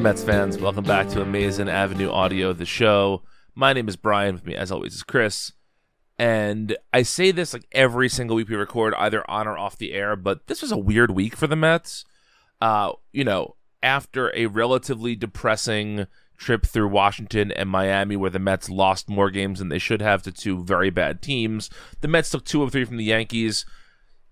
Mets fans, welcome back to Amazing Avenue Audio, the show. My name is Brian, with me as always is Chris. And I say this like every single week we record, either on or off the air, but this was a weird week for the Mets. Uh, you know, after a relatively depressing trip through Washington and Miami, where the Mets lost more games than they should have to two very bad teams, the Mets took two of three from the Yankees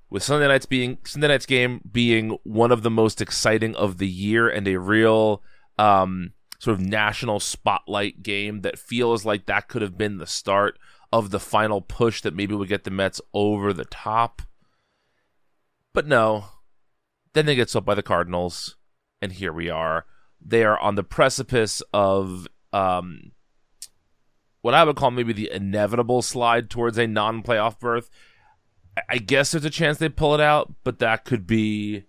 with Sunday night's being Sunday night's game being one of the most exciting of the year and a real um, sort of national spotlight game that feels like that could have been the start of the final push that maybe would get the Mets over the top. But no, then they get swept by the Cardinals, and here we are. They are on the precipice of um, what I would call maybe the inevitable slide towards a non-playoff berth I guess there's a chance they pull it out, but that could be.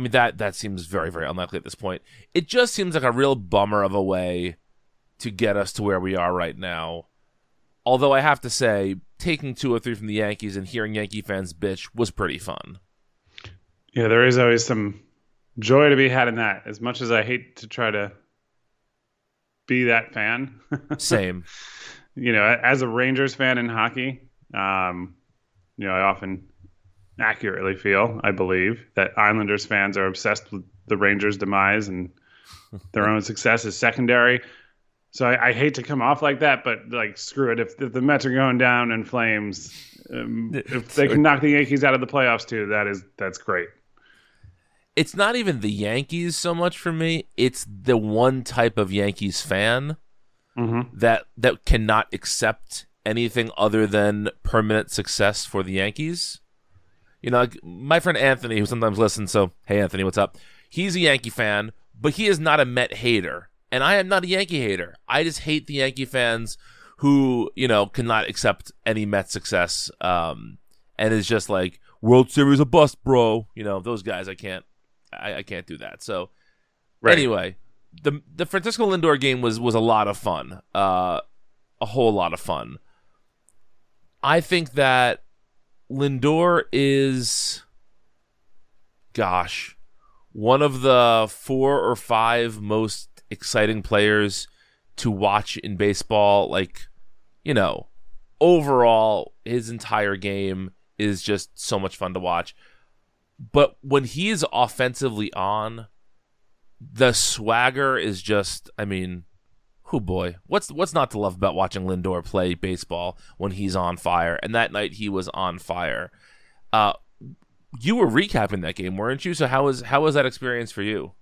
I mean that that seems very very unlikely at this point. It just seems like a real bummer of a way to get us to where we are right now. Although I have to say, taking two or three from the Yankees and hearing Yankee fans bitch was pretty fun. Yeah, there is always some joy to be had in that. As much as I hate to try to be that fan. Same. You know, as a Rangers fan in hockey, um, you know, I often accurately feel, I believe, that Islanders fans are obsessed with the Rangers' demise and their own success is secondary. So I, I, hate to come off like that, but like screw it. If, if the Mets are going down in flames, um, if they can knock the Yankees out of the playoffs too, that is that's great. It's not even the Yankees so much for me. It's the one type of Yankees fan mm-hmm. that that cannot accept anything other than permanent success for the Yankees. You know, like my friend Anthony, who sometimes listens, so hey, Anthony, what's up? He's a Yankee fan, but he is not a Met hater. And I am not a Yankee hater. I just hate the Yankee fans who, you know, cannot accept any Met success um, and is just like, World Series a bust, bro. You know, those guys, I can't, I, I can't do that. So, right. anyway, the the Francisco Lindor game was was a lot of fun, uh, a whole lot of fun. I think that Lindor is, gosh, one of the four or five most exciting players to watch in baseball. Like, you know, overall, his entire game is just so much fun to watch. But when he is offensively on, the swagger is just, I mean, oh boy, what's what's not to love about watching Lindor play baseball when he's on fire? And that night he was on fire. Uh, you were recapping that game, weren't you? So how was how was that experience for you?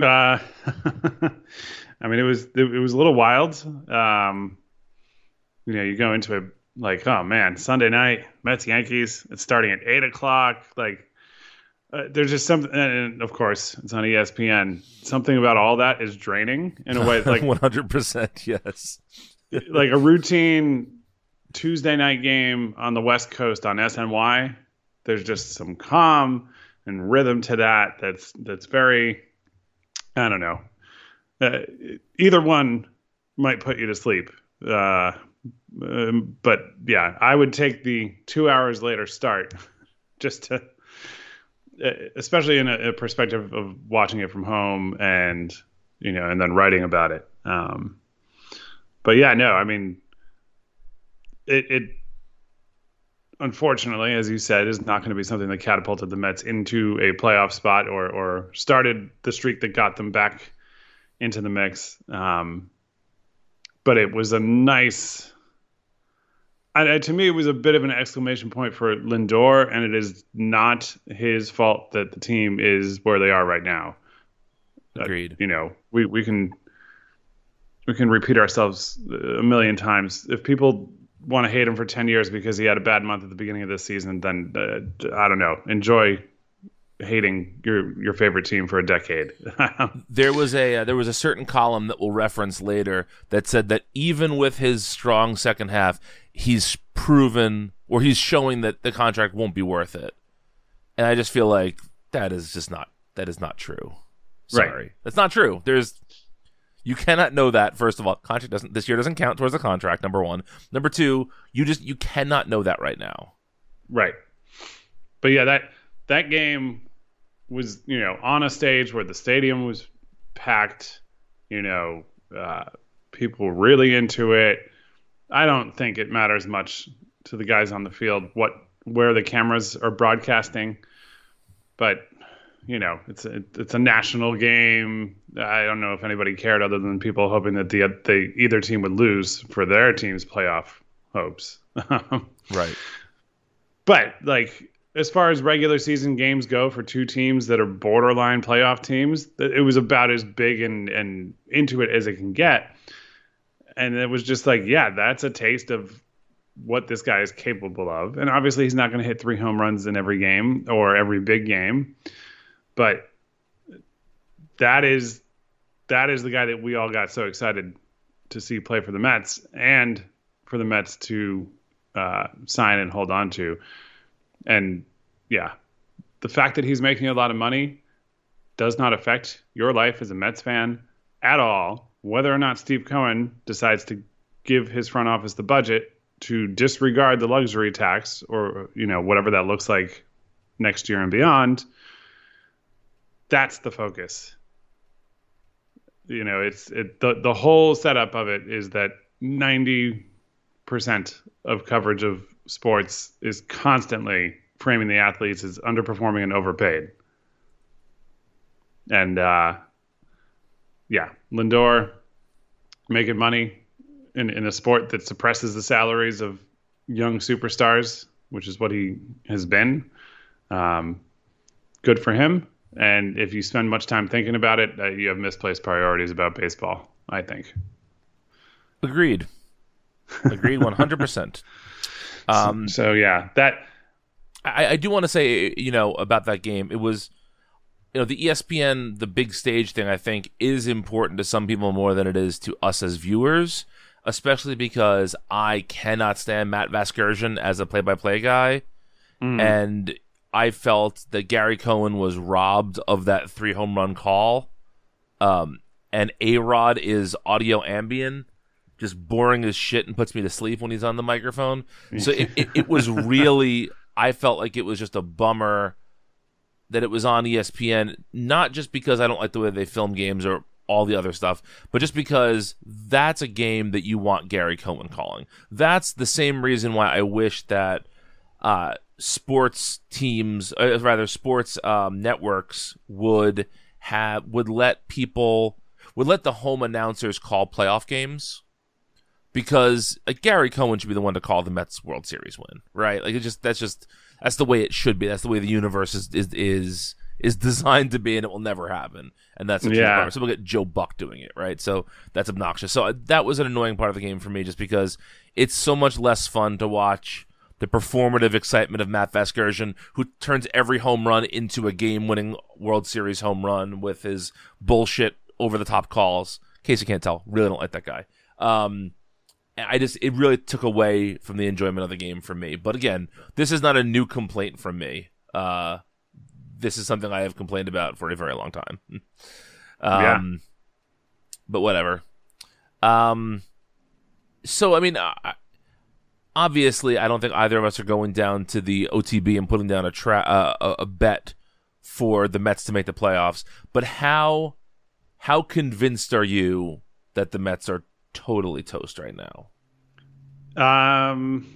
Uh, I mean, it was it, it was a little wild. Um, you know, you go into it like, oh man, Sunday night, Mets Yankees. It's starting at eight o'clock. Like, uh, there's just something, and of course, it's on ESPN. Something about all that is draining in a way. Like 100%, yes. like a routine Tuesday night game on the West Coast on SNY. There's just some calm and rhythm to that. That's that's very, I don't know. Uh, either one might put you to sleep. Uh, um, but yeah, I would take the two hours later start just to especially in a, a, perspective of watching it from home and you know and then writing about it. Um, but yeah no i mean it, it unfortunately as you said is not going to be something that catapulted the mets into a playoff spot or or started the streak that got them back into the mix. Um, but it was a nice and to me, it was a bit of an exclamation point for Lindor, and it is not his fault that the team is where they are right now. Agreed. Uh, you know, we, we can we can repeat ourselves a million times. If people want to hate him for ten years because he had a bad month at the beginning of this season, then uh, I don't know. Enjoy hating your your favorite team for a decade. there was a uh, there was a certain column that we'll reference later that said that even with his strong second half, he's proven or he's showing that the contract won't be worth it. And I just feel like that is just not that is not true. Sorry. Right. That's not true. There's you cannot know that first of all. Contract doesn't this year doesn't count towards the contract number 1. Number 2, you just you cannot know that right now. Right. But yeah, that that game was, you know, on a stage where the stadium was packed, you know, uh, people really into it. I don't think it matters much to the guys on the field what where the cameras are broadcasting, but you know, it's a, it's a national game. I don't know if anybody cared other than people hoping that the the either team would lose for their team's playoff hopes. right. But like as far as regular season games go for two teams that are borderline playoff teams, it was about as big and and into it as it can get. And it was just like, yeah, that's a taste of what this guy is capable of. And obviously, he's not going to hit three home runs in every game or every big game, but that is that is the guy that we all got so excited to see play for the Mets and for the Mets to uh, sign and hold on to. And yeah, the fact that he's making a lot of money does not affect your life as a Mets fan at all. Whether or not Steve Cohen decides to give his front office the budget to disregard the luxury tax or you know whatever that looks like next year and beyond that's the focus you know it's it the, the whole setup of it is that 90% of coverage of sports is constantly framing the athletes as underperforming and overpaid and uh yeah lindor making money in, in a sport that suppresses the salaries of young superstars, which is what he has been. Um, good for him. And if you spend much time thinking about it, uh, you have misplaced priorities about baseball. I think. Agreed. Agreed, one hundred percent. Um, so yeah, that I, I do want to say, you know, about that game. It was, you know, the ESPN, the big stage thing. I think is important to some people more than it is to us as viewers especially because I cannot stand Matt Vasgersian as a play-by-play guy, mm. and I felt that Gary Cohen was robbed of that three home run call. Um, and A Rod is audio ambient, just boring as shit and puts me to sleep when he's on the microphone. So it, it, it was really, I felt like it was just a bummer that it was on ESPN, not just because I don't like the way they film games or all the other stuff, but just because that's a game that you want Gary Cohen calling. That's the same reason why I wish that uh, sports teams, uh, rather sports um, networks, would have would let people would let the home announcers call playoff games because like, Gary Cohen should be the one to call the Mets World Series win, right? Like it just that's just that's the way it should be. That's the way the universe is is is is designed to be, and it will never happen. And that's a yeah. So we'll get Joe Buck doing it, right? So that's obnoxious. So uh, that was an annoying part of the game for me, just because it's so much less fun to watch the performative excitement of Matt Vasgersian, who turns every home run into a game-winning World Series home run with his bullshit over-the-top calls. In case you can't tell, really don't like that guy. Um, I just it really took away from the enjoyment of the game for me. But again, this is not a new complaint from me. Uh, this is something I have complained about for a very long time. um, yeah. But whatever. Um, so I mean, uh, obviously, I don't think either of us are going down to the OTB and putting down a tra- uh, a, a bet for the Mets to make the playoffs. But how how convinced are you that the Mets are totally toast right now? Um,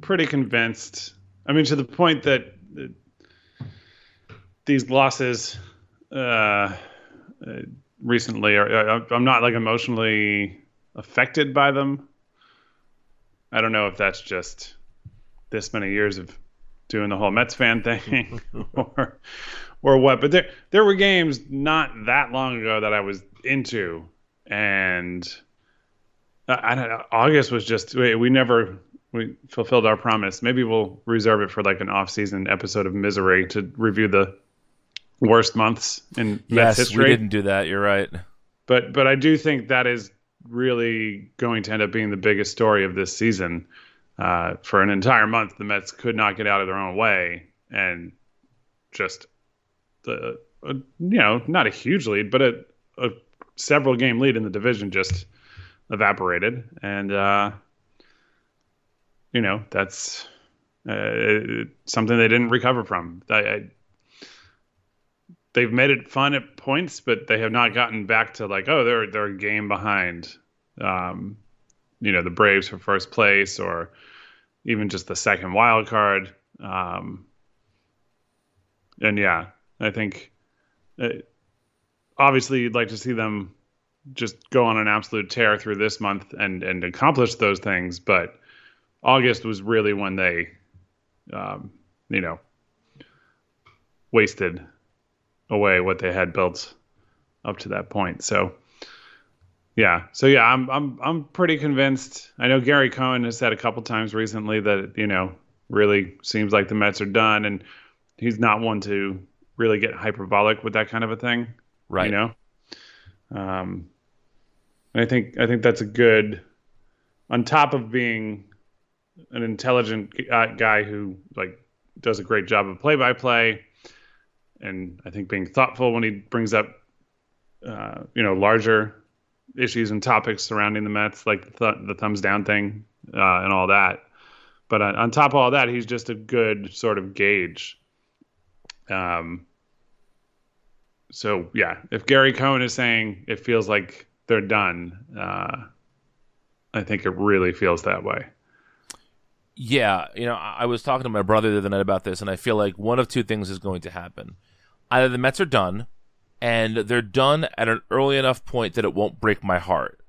pretty convinced. I mean, to the point that these losses uh, recently are I'm not like emotionally affected by them. I don't know if that's just this many years of doing the whole Mets fan thing or or what, but there there were games not that long ago that I was into and I, don't know, August was just we, we never we fulfilled our promise. Maybe we'll reserve it for like an off-season episode of Misery to review the worst months in yes, Mets history. we didn't do that. You're right. But but I do think that is really going to end up being the biggest story of this season. Uh, for an entire month, the Mets could not get out of their own way, and just the uh, you know not a huge lead, but a, a several game lead in the division just evaporated, and uh, you know that's uh, something they didn't recover from. I, I, they've made it fun at points, but they have not gotten back to like, oh, they're they're a game behind, um, you know, the Braves for first place or even just the second wild card. Um, and yeah, I think uh, obviously you'd like to see them just go on an absolute tear through this month and and accomplish those things, but August was really when they, um, you know, wasted away what they had built up to that point. So yeah, so yeah, I'm I'm I'm pretty convinced. I know Gary Cohen has said a couple times recently that you know really seems like the Mets are done, and he's not one to really get hyperbolic with that kind of a thing, right? You know, um, I think I think that's a good. On top of being an intelligent guy who like does a great job of play by play, and I think being thoughtful when he brings up, uh, you know, larger issues and topics surrounding the Mets, like the, th- the thumbs down thing uh, and all that. But on, on, top of all that, he's just a good sort of gauge. Um. So yeah, if Gary Cohen is saying it feels like they're done, uh, I think it really feels that way. Yeah, you know, I was talking to my brother the other night about this, and I feel like one of two things is going to happen either the Mets are done, and they're done at an early enough point that it won't break my heart,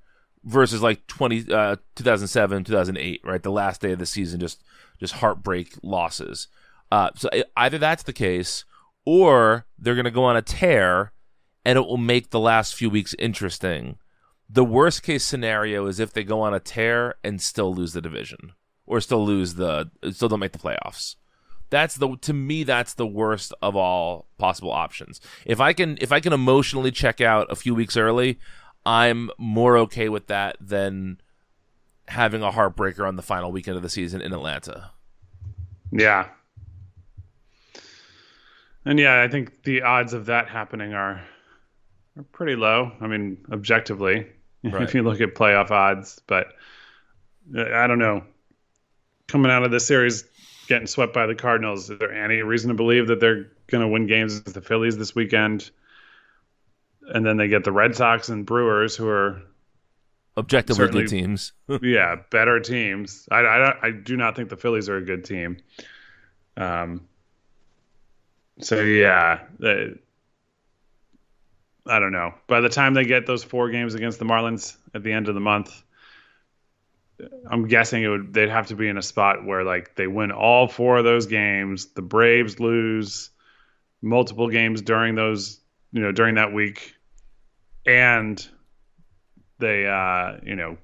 versus like 20, uh, 2007, 2008, right? The last day of the season, just just heartbreak losses. Uh, so either that's the case, or they're going to go on a tear, and it will make the last few weeks interesting. The worst case scenario is if they go on a tear and still lose the division, or still lose the, still don't make the playoffs. That's the to me that's the worst of all possible options. If I can if I can emotionally check out a few weeks early, I'm more okay with that than having a heartbreaker on the final weekend of the season in Atlanta. Yeah. And yeah, I think the odds of that happening are are pretty low. I mean, objectively, right. if you look at playoff odds, but I don't know. Coming out of this series, getting swept by the Cardinals. Is there any reason to believe that they're going to win games with the Phillies this weekend? And then they get the Red Sox and Brewers, who are objectively good teams. yeah, better teams. I, I, I do not think the Phillies are a good team. Um. So yeah, I don't know. By the time they get those four games against the Marlins at the end of the month, I'm guessing it would they'd have to be in a spot where like they win all four of those games, the Braves lose multiple games during those, you know, during that week and they uh, you know,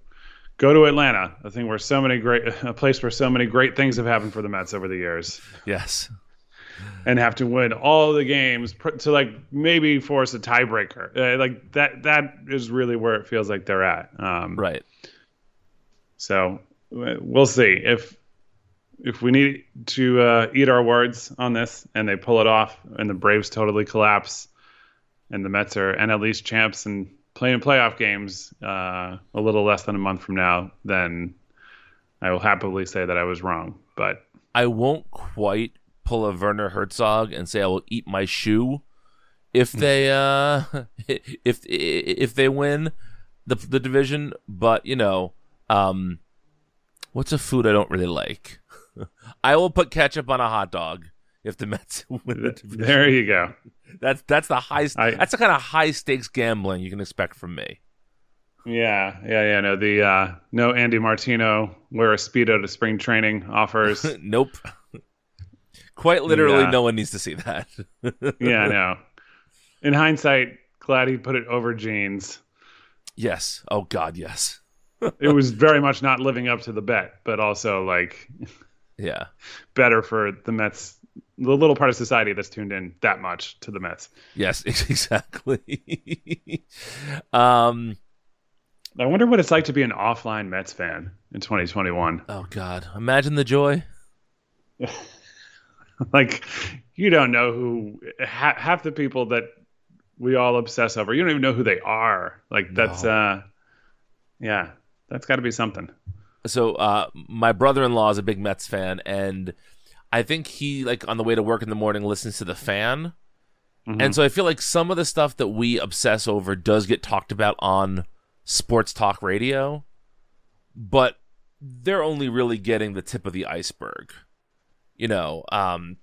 go to Atlanta, a thing where so many great a place where so many great things have happened for the Mets over the years. Yes. And have to win all the games to like maybe force a tiebreaker. Uh, like that that is really where it feels like they're at. Um, right. So we'll see if if we need to uh, eat our words on this and they pull it off and the Braves totally collapse and the Mets are NL East champs and playing playoff games uh, a little less than a month from now, then I will happily say that I was wrong. But I won't quite pull a Werner Herzog and say I will eat my shoe if they uh, if if they win the the division. But you know um, what's a food I don't really like? I will put ketchup on a hot dog if the Mets win the division. There you go. That's that's the high. I, that's the kind of high stakes gambling you can expect from me. Yeah, yeah, yeah. No, the uh, no Andy Martino wear a speedo to spring training offers. nope. Quite literally, yeah. no one needs to see that. yeah, I know. In hindsight, glad he put it over jeans. Yes. Oh God, yes it was very much not living up to the bet, but also like, yeah, better for the Mets, the little part of society that's tuned in that much to the Mets. Yes, exactly. um, I wonder what it's like to be an offline Mets fan in 2021. Oh God, imagine the joy. like, you don't know who ha- half the people that we all obsess over. You don't even know who they are. Like that's no. uh, yeah, that's got to be something. So uh, my brother-in-law is a big Mets fan, and I think he like on the way to work in the morning listens to the fan, Mhm. And so I feel like some of the stuff that we obsess over does get talked about on sports talk radio, but they're only really getting the tip of the iceberg. You know, um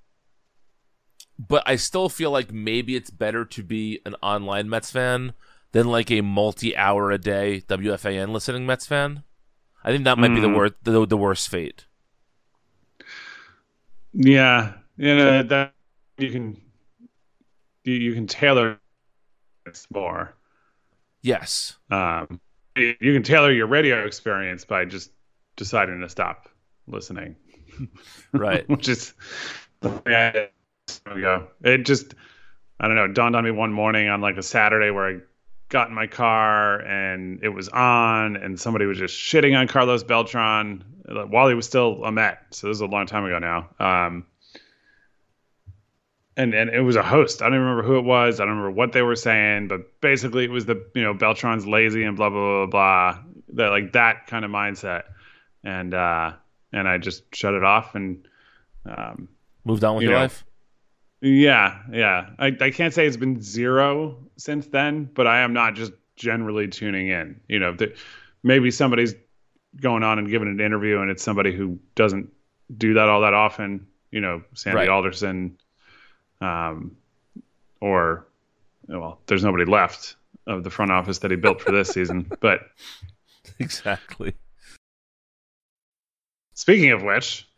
but I still feel like maybe it's better to be an online Mets fan than like a multi-hour a day WFAN listening Mets fan. I think that might be the Mhm. worst the, the worst fate. Yeah, you know that you can you, you can tailor it more. Yes. Um, you can tailor your radio experience by just deciding to stop listening, Right. which is yeah. Go. It just I don't know. Dawned on me one morning on like a Saturday where I got in my car and it was on, and somebody was just shitting on Carlos Beltran uh, while he was still a Met. So this is a long time ago now. Um, and and it was a host. I don't remember who it was. I don't remember what they were saying, but basically it was the you know Beltran's lazy and blah blah blah blah. That like that kind of mindset, and uh, and I just shut it off and um, Moved on with You your know, life. yeah, yeah. I, I can't say it's been zero since then, but I am not just generally tuning in. You know, that maybe somebody's going on and giving an interview, and it's somebody who doesn't do that all that often. You know, Sandy Right. Alderson, um, or well, there's nobody left of the front office that he built for this season. But Exactly. Speaking of which,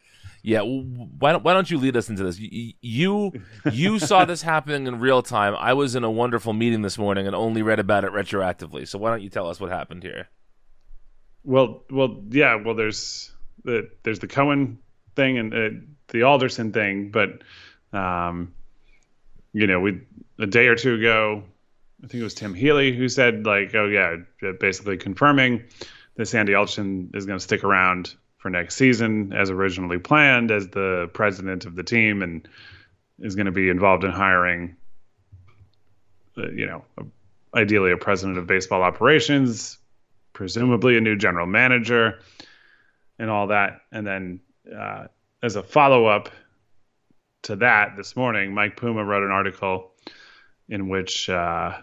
Yeah, why don't why don't you lead us into this? You you, you saw this happening in real time. I was in a wonderful meeting this morning and only read about it retroactively. So why don't you tell us what happened here? Well, well, yeah. Well, there's the there's the Cohen thing and uh, the Alderson thing, but um, you know, we a day or two ago, I think it was Tim Healey who said like, oh yeah, basically confirming that Sandy Alderson is going to stick around for next season as originally planned as the president of the team and is going to be involved in hiring, uh, you know, ideally a president of baseball operations, presumably a new general manager, and all that. And then uh, as a follow up to that, this morning, Mike Puma wrote an article in which uh,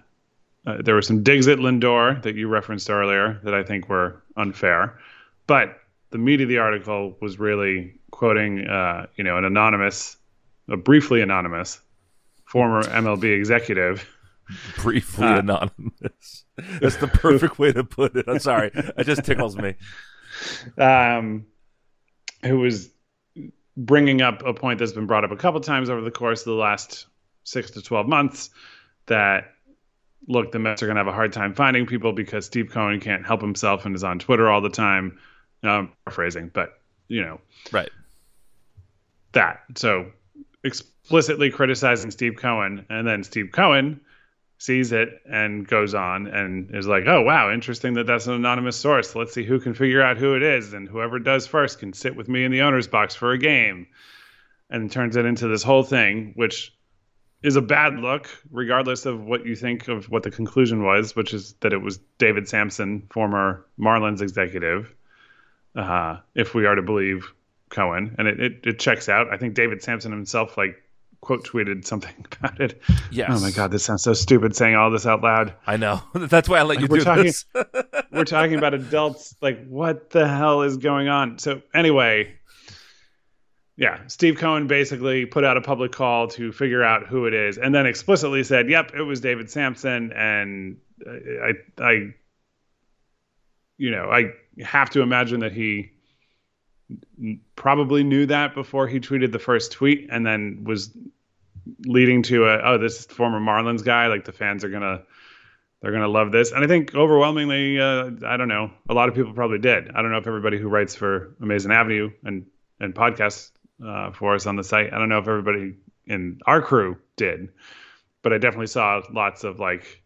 uh, there were some digs at Lindor that you referenced earlier that I think were unfair, but the meat of the article was really quoting, uh, you know, an anonymous, a briefly anonymous former MLB executive Briefly Uh, anonymous. That's the perfect way to put it. I'm sorry. It just tickles me. um, who was bringing up a point that's been brought up a couple times over the course of the last six to 12 months that, look, the Mets are going to have a hard time finding people because Steve Cohen can't help himself and is on Twitter all the time. Now, I'm paraphrasing, but, you know, Right. that. So explicitly criticizing Steve Cohen, and then Steve Cohen sees it and goes on and is like, "Oh wow, interesting that that's an anonymous source. Let's see who can figure out who it is, and whoever does first can sit with me in the owner's box for a game." And turns it into this whole thing, which is a bad look, regardless of what you think of what the conclusion was, which is that it was David Samson, former Marlins executive, uh, if we are to believe Cohen, and it, it, it checks out. I think David Samson himself like quote tweeted something about it. Yes. Oh my god, this sounds so stupid saying all this out loud. I know. That's why I let you We're do talking- this. We're talking about adults. Like, what the hell is going on? So anyway, yeah, Steve Cohen basically put out a public call to figure out who it is, and then explicitly said, "Yep, it was David Samson." And I, I, you know, I have to imagine that he probably knew that before he tweeted the first tweet, and then was leading to a, oh, this is the former Marlins guy. Like the fans are gonna they're gonna love this. And I think overwhelmingly, uh, I don't know, a lot of people probably did. I don't know if everybody who writes for Amazing Avenue and and podcasts uh, for us on the site, I don't know if everybody in our crew did, but I definitely saw lots of like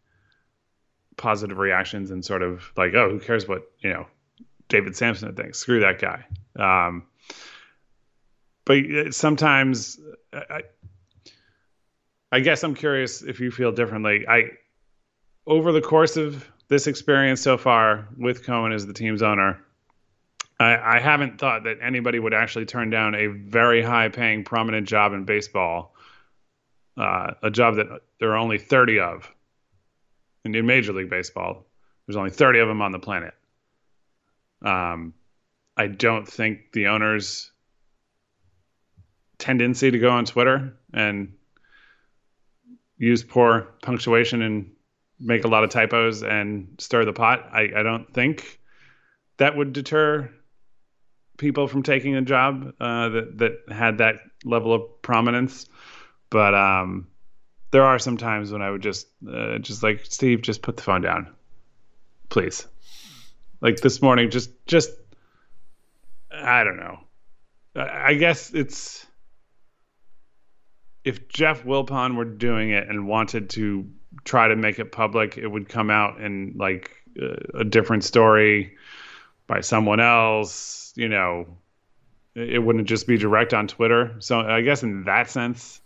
positive reactions and sort of like, oh, who cares what you know David Samson thinks? Screw that guy. Um, but sometimes I, I guess I'm curious if you feel differently. I over the course of this experience so far with Cohen as the team's owner, I, I haven't thought that anybody would actually turn down a very high paying prominent job in baseball uh, a job that there are only 30 of. And in Major League Baseball, there's only 30 of them on the planet. Um, I don't think the owner's tendency to go on Twitter and use poor punctuation and make a lot of typos and stir the pot. I, I don't think that would deter people from taking a job uh, that that had that level of prominence. But um, there are some times when I would just uh, just like Steve, just put the phone down, please. Like this morning, just just I don't know. I guess it's if Jeff Wilpon were doing it and wanted to try to make it public, it would come out in like a different story by someone else. You know, it wouldn't just be direct on Twitter. So I guess in that sense,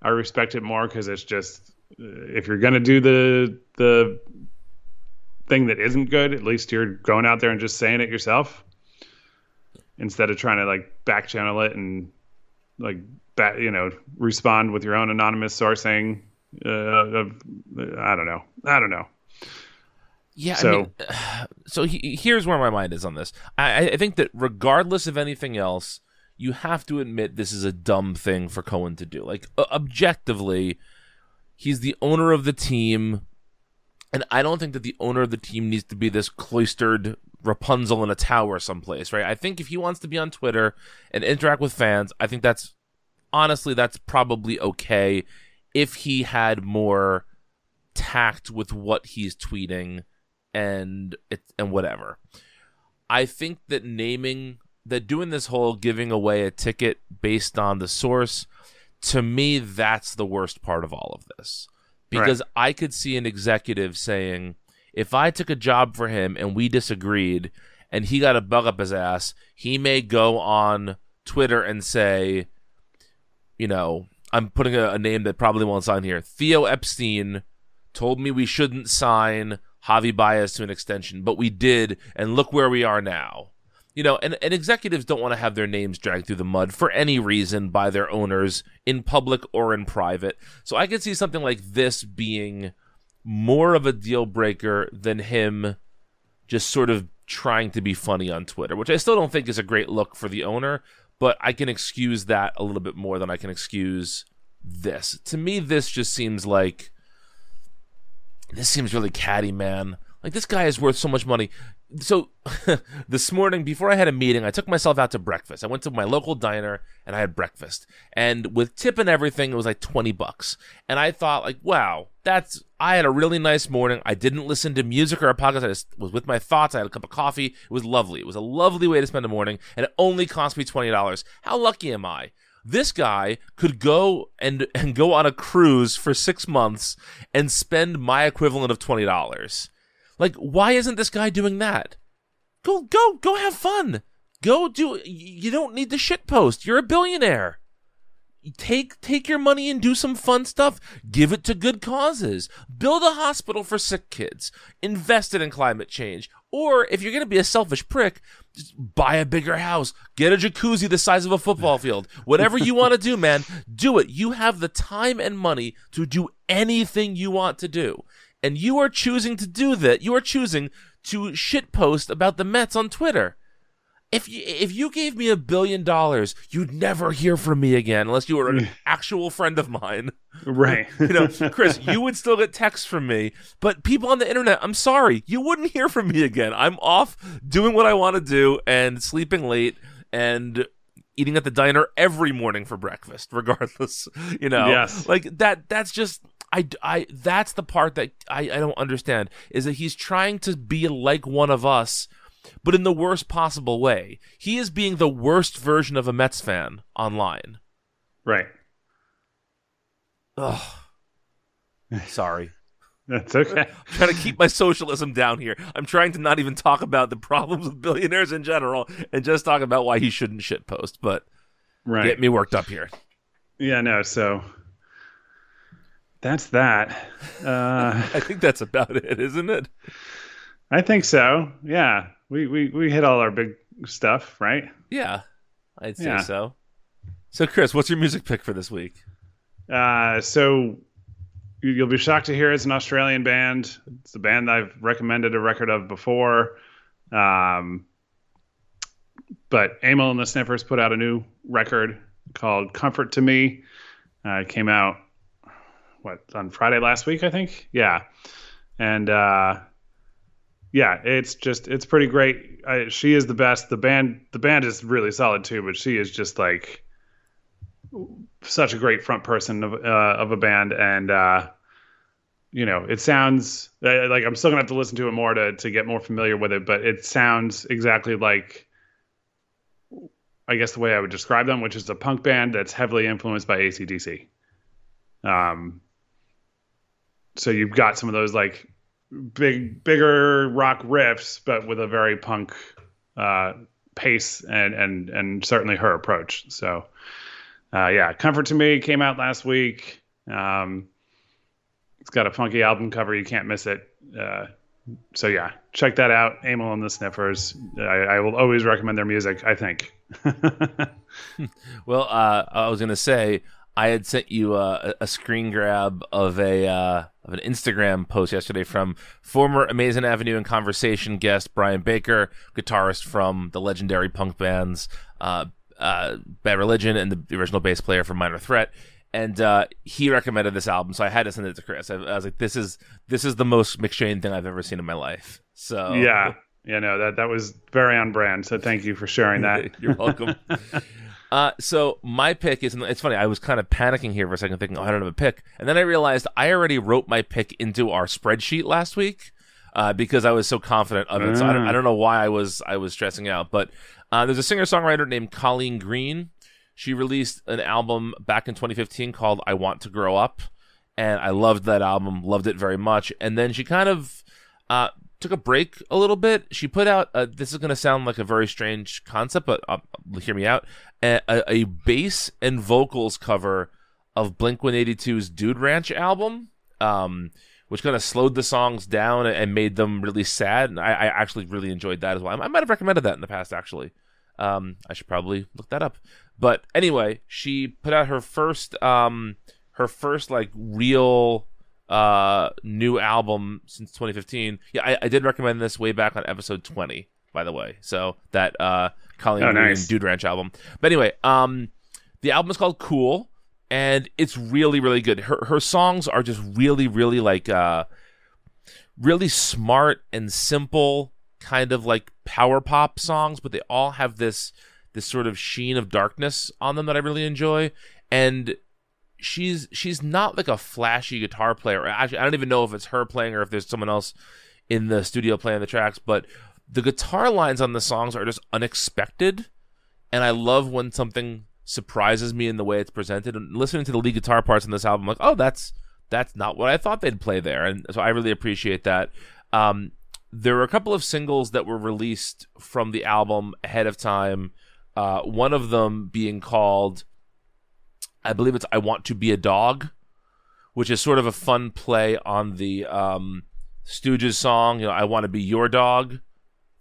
I respect it more because it's just if you're gonna do the the thing that isn't good, at least you're going out there and just saying it yourself instead of trying to like back channel it and like back, you know respond with your own anonymous sourcing. Uh, of I don't know. I don't know. Yeah. So, I mean, so he, here's where my mind is on this. I, I think that regardless of anything else, you have to admit this is a dumb thing for Cohen to do. Like objectively, he's the owner of the team, and I don't think that the owner of the team needs to be this cloistered Rapunzel in a tower someplace, right? I think if he wants to be on Twitter and interact with fans, I think that's honestly that's probably okay if he had more tact with what he's tweeting and it and whatever. I think that naming that doing this whole giving away a ticket based on the source to me that's the worst part of all of this because right. I could see an executive saying if I took a job for him and we disagreed and he got a bug up his ass, he may go on Twitter and say, you know, I'm putting a, a name that probably won't sign here. Theo Epstein told me we shouldn't sign Javi Baez to an extension, but we did, and look where we are now. You know, and, and executives don't want to have their names dragged through the mud for any reason by their owners in public or in private. So I could see something like this being more of a deal breaker than him just sort of trying to be funny on Twitter, which I still don't think is a great look for the owner, but I can excuse that a little bit more than I can excuse this. To me, this just seems like this seems really catty, man. Like this guy is worth so much money. So this morning, before I had a meeting, I took myself out to breakfast. I went to my local diner and I had breakfast. And with tip and everything, it was like 20 bucks. And I thought, like, wow, that's I had a really nice morning. I didn't listen to music or a podcast. I just was with my thoughts. I had a cup of coffee. It was lovely. It was a lovely way to spend a morning, and it only cost me twenty dollars. How lucky am I? This guy could go and and go on a cruise for six months and spend my equivalent of twenty dollars. Like, why isn't this guy doing that? Go, go, go have fun. Go do. You don't need the shit post. You're a billionaire. Take take your money and do some fun stuff. Give it to good causes. Build a hospital for sick kids. Invest it in climate change. Or if you're going to be a selfish prick, just buy a bigger house. Get a jacuzzi the size of a football field. Whatever you want to do, man, do it. You have the time and money to do anything you want to do and you are choosing to do that. You are choosing to shitpost about the Mets on Twitter. If you, if you gave me a billion dollars, you'd never hear from me again unless you were an actual friend of mine. Right. you know, Chris, you would still get texts from me, but people on the internet, I'm sorry, you wouldn't hear from me again. I'm off doing what I want to do and sleeping late and eating at the diner every morning for breakfast, regardless. You know, yes. like that. That's just I, I that's the part that I, I don't understand is that he's trying to be like one of us, but in the worst possible way. He is being the worst version of a Mets fan online. Right. Ugh. Sorry. That's okay. I'm trying to keep my socialism down here. I'm trying to not even talk about the problems with billionaires in general and just talk about why he shouldn't shitpost, but right. get me worked up here. Yeah, no, so that's that. Uh, I think that's about it, isn't it? I think so. Yeah, we we we hit all our big stuff, right? Yeah, I'd say yeah. so. So, Chris, what's your music pick for this week? Uh, so you'll be shocked to hear it's an Australian band. It's a band I've recommended a record of before. Um, but Amyl and the Sniffers put out a new record called "Comfort to Me." Uh, it came out what on Friday last week, I think. Yeah, and uh, yeah, it's just it's pretty great. I, she is the best. The band the band is really solid too, but she is just like such a great front person of uh, of a band, and uh, you know, it sounds like I'm still gonna have to listen to it more to to get more familiar with it, but it sounds exactly like. I guess the way I would describe them, which is a punk band that's heavily influenced by ACDC. Um, so you've got some of those like big, bigger rock riffs, but with a very punk uh, pace and and and certainly her approach. So uh, yeah, Comfort to Me came out last week. Um, it's got a funky album cover. You can't miss it. Uh, so yeah, check that out. Amyl and the Sniffers. I, I will always recommend their music. I think. well, uh, I was gonna say I had sent you a, a screen grab of a uh, of an Instagram post yesterday from former Amazing Avenue and Conversation guest Brian Baker, guitarist from the legendary punk bands uh, uh, Bad Religion and the original bass player from Minor Threat. And uh, he recommended this album, so I had to send it to Chris. I, I was like, "This is this is the most McShane thing I've ever seen in my life." So yeah, yeah, no, that that was very on brand. So thank you for sharing that. You're welcome. uh, so my pick is it's funny. I was kind of panicking here for a second, thinking, "Oh, I don't have a pick," and then I realized I already wrote my pick into our spreadsheet last week uh, because I was so confident of it. So I don't, I don't know why I was I was stressing out, but uh, there's a singer songwriter named Colleen Green. She released an album back in 2015 called "I Want to Grow Up," and I loved that album, loved it very much. And then she kind of uh, took a break a little bit. She put out uh, this is going to sound like a very strange concept, but uh, hear me out. A, a, a bass and vocals cover of Blink 182's Dude Ranch album. Um, which kind of slowed the songs down and made them really sad. And I, I actually really enjoyed that as well. I, I might have recommended that in the past, actually. Um, I should probably look that up. But anyway, she put out her first, um, her first like real uh new album since 2015. Yeah, I, I did recommend this way back on episode 20, by the way. So that uh Colleen Oh, nice. Dude Ranch album. But anyway, um, the album is called Cool, and it's really really good. Her her songs are just really really like uh really smart and simple kind of like power pop songs, but they all have this this sort of sheen of darkness on them that I really enjoy. And she's she's not like a flashy guitar player. Actually, I don't even know if it's her playing or if there's someone else in the studio playing the tracks, but the guitar lines on the songs are just unexpected. And I love when something surprises me in the way it's presented. And listening to the lead guitar parts in this album, I'm like, oh, that's that's not what I thought they'd play there. And so I really appreciate that. Um, there were a couple of singles that were released from the album ahead of time. Uh, one of them being called, I believe it's "I Want to Be a Dog," which is sort of a fun play on the um, Stooges song. You know, "I Want to Be Your Dog."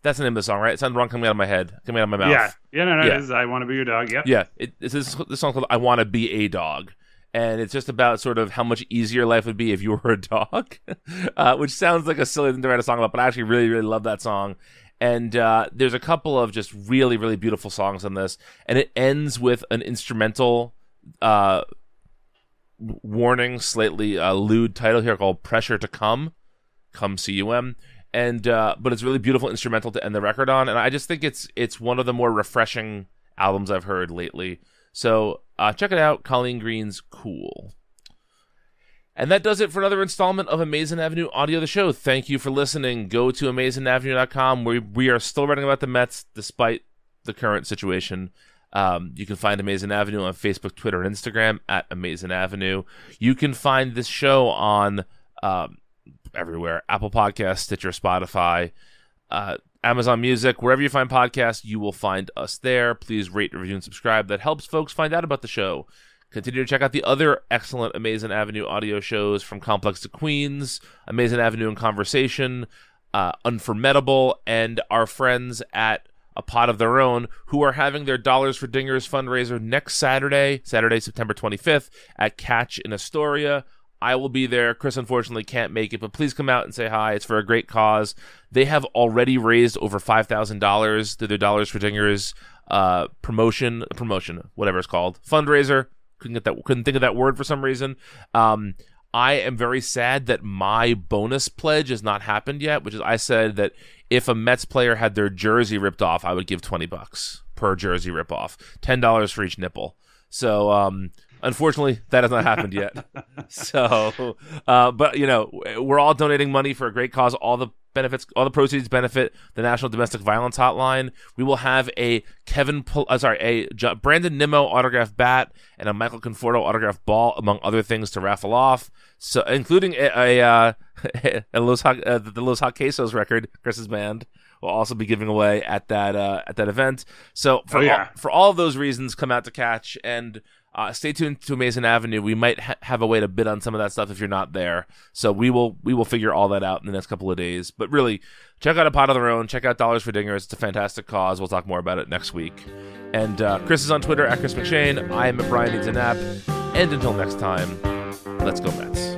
That's the name of the song, right? It sounds wrong coming out of my head, coming out of my mouth. Yeah, yeah, no, no. Yeah. This is I want to be your dog. Yep. Yeah, it, it's this, this song called "I Want to Be a Dog," and it's just about sort of how much easier life would be if you were a dog, uh, which sounds like a silly thing to write a song about, but I actually really, really love that song. And uh, there's a couple of just really, really beautiful songs on this, and it ends with an instrumental uh, warning, slightly uh, lewd title here called "Pressure to Come." Come C U M. And uh, but it's really beautiful instrumental to end the record on, and I just think it's it's one of the more refreshing albums I've heard lately. So uh, check it out, Colleen Green's Cool. And that does it for another installment of Amazing Avenue Audio the Show. Thank you for listening. Go to AmazingAvenue.com where we are still writing about the Mets despite the current situation. Um, you can find Amazing Avenue on Facebook, Twitter, and Instagram at Amazing Avenue. You can find this show on um, everywhere Apple Podcasts, Stitcher, Spotify, uh, Amazon Music, wherever you find podcasts, you will find us there. Please rate, review, and subscribe. That helps folks find out about the show. Continue to check out the other excellent Amazing Avenue audio shows from Complex to Queens, Amazing Avenue in Conversation, uh, Unformidable, and our friends at A Pod of Their Own, who are having their Dollars for Dingers fundraiser next Saturday, Saturday, September 25th, at Catch in Astoria. I will be there. Chris unfortunately can't make it, but please come out and say hi. It's for a great cause. They have already raised over five thousand dollars through their Dollars for Dingers uh, promotion, promotion, whatever it's called, fundraiser. Couldn't get that. Couldn't think of that word for some reason. Um, I am very sad that my bonus pledge has not happened yet. Which is, I said that if a Mets player had their jersey ripped off, I would give twenty bucks per jersey rip off, ten dollars for each nipple. So um, Unfortunately, that has not happened yet. so, uh, but you know, we're all donating money for a great cause. All the benefits, all the proceeds benefit the National Domestic Violence Hotline. We will have a Kevin, uh, sorry, a J- Brandon Nimmo autograph bat and a Michael Conforto autograph ball, among other things, to raffle off. So, including a, a, uh, a Los uh, the Los Hot Quesos record, Chris's band will also be giving away at that uh, at that event. So for Oh, yeah. all, for all of those reasons, come out to Catch and uh, stay tuned to Amazing Avenue. We might ha- have a way to bid on some of that stuff if you're not there. So we will we will figure all that out in the next couple of days. But really, check out A Pod of Their Own. Check out Dollars for Dingers. It's a fantastic cause. We'll talk more about it next week. And uh, Chris is on Twitter at Chris McShane. I am at Brian Needs a Nap. And until next time, let's go Mets.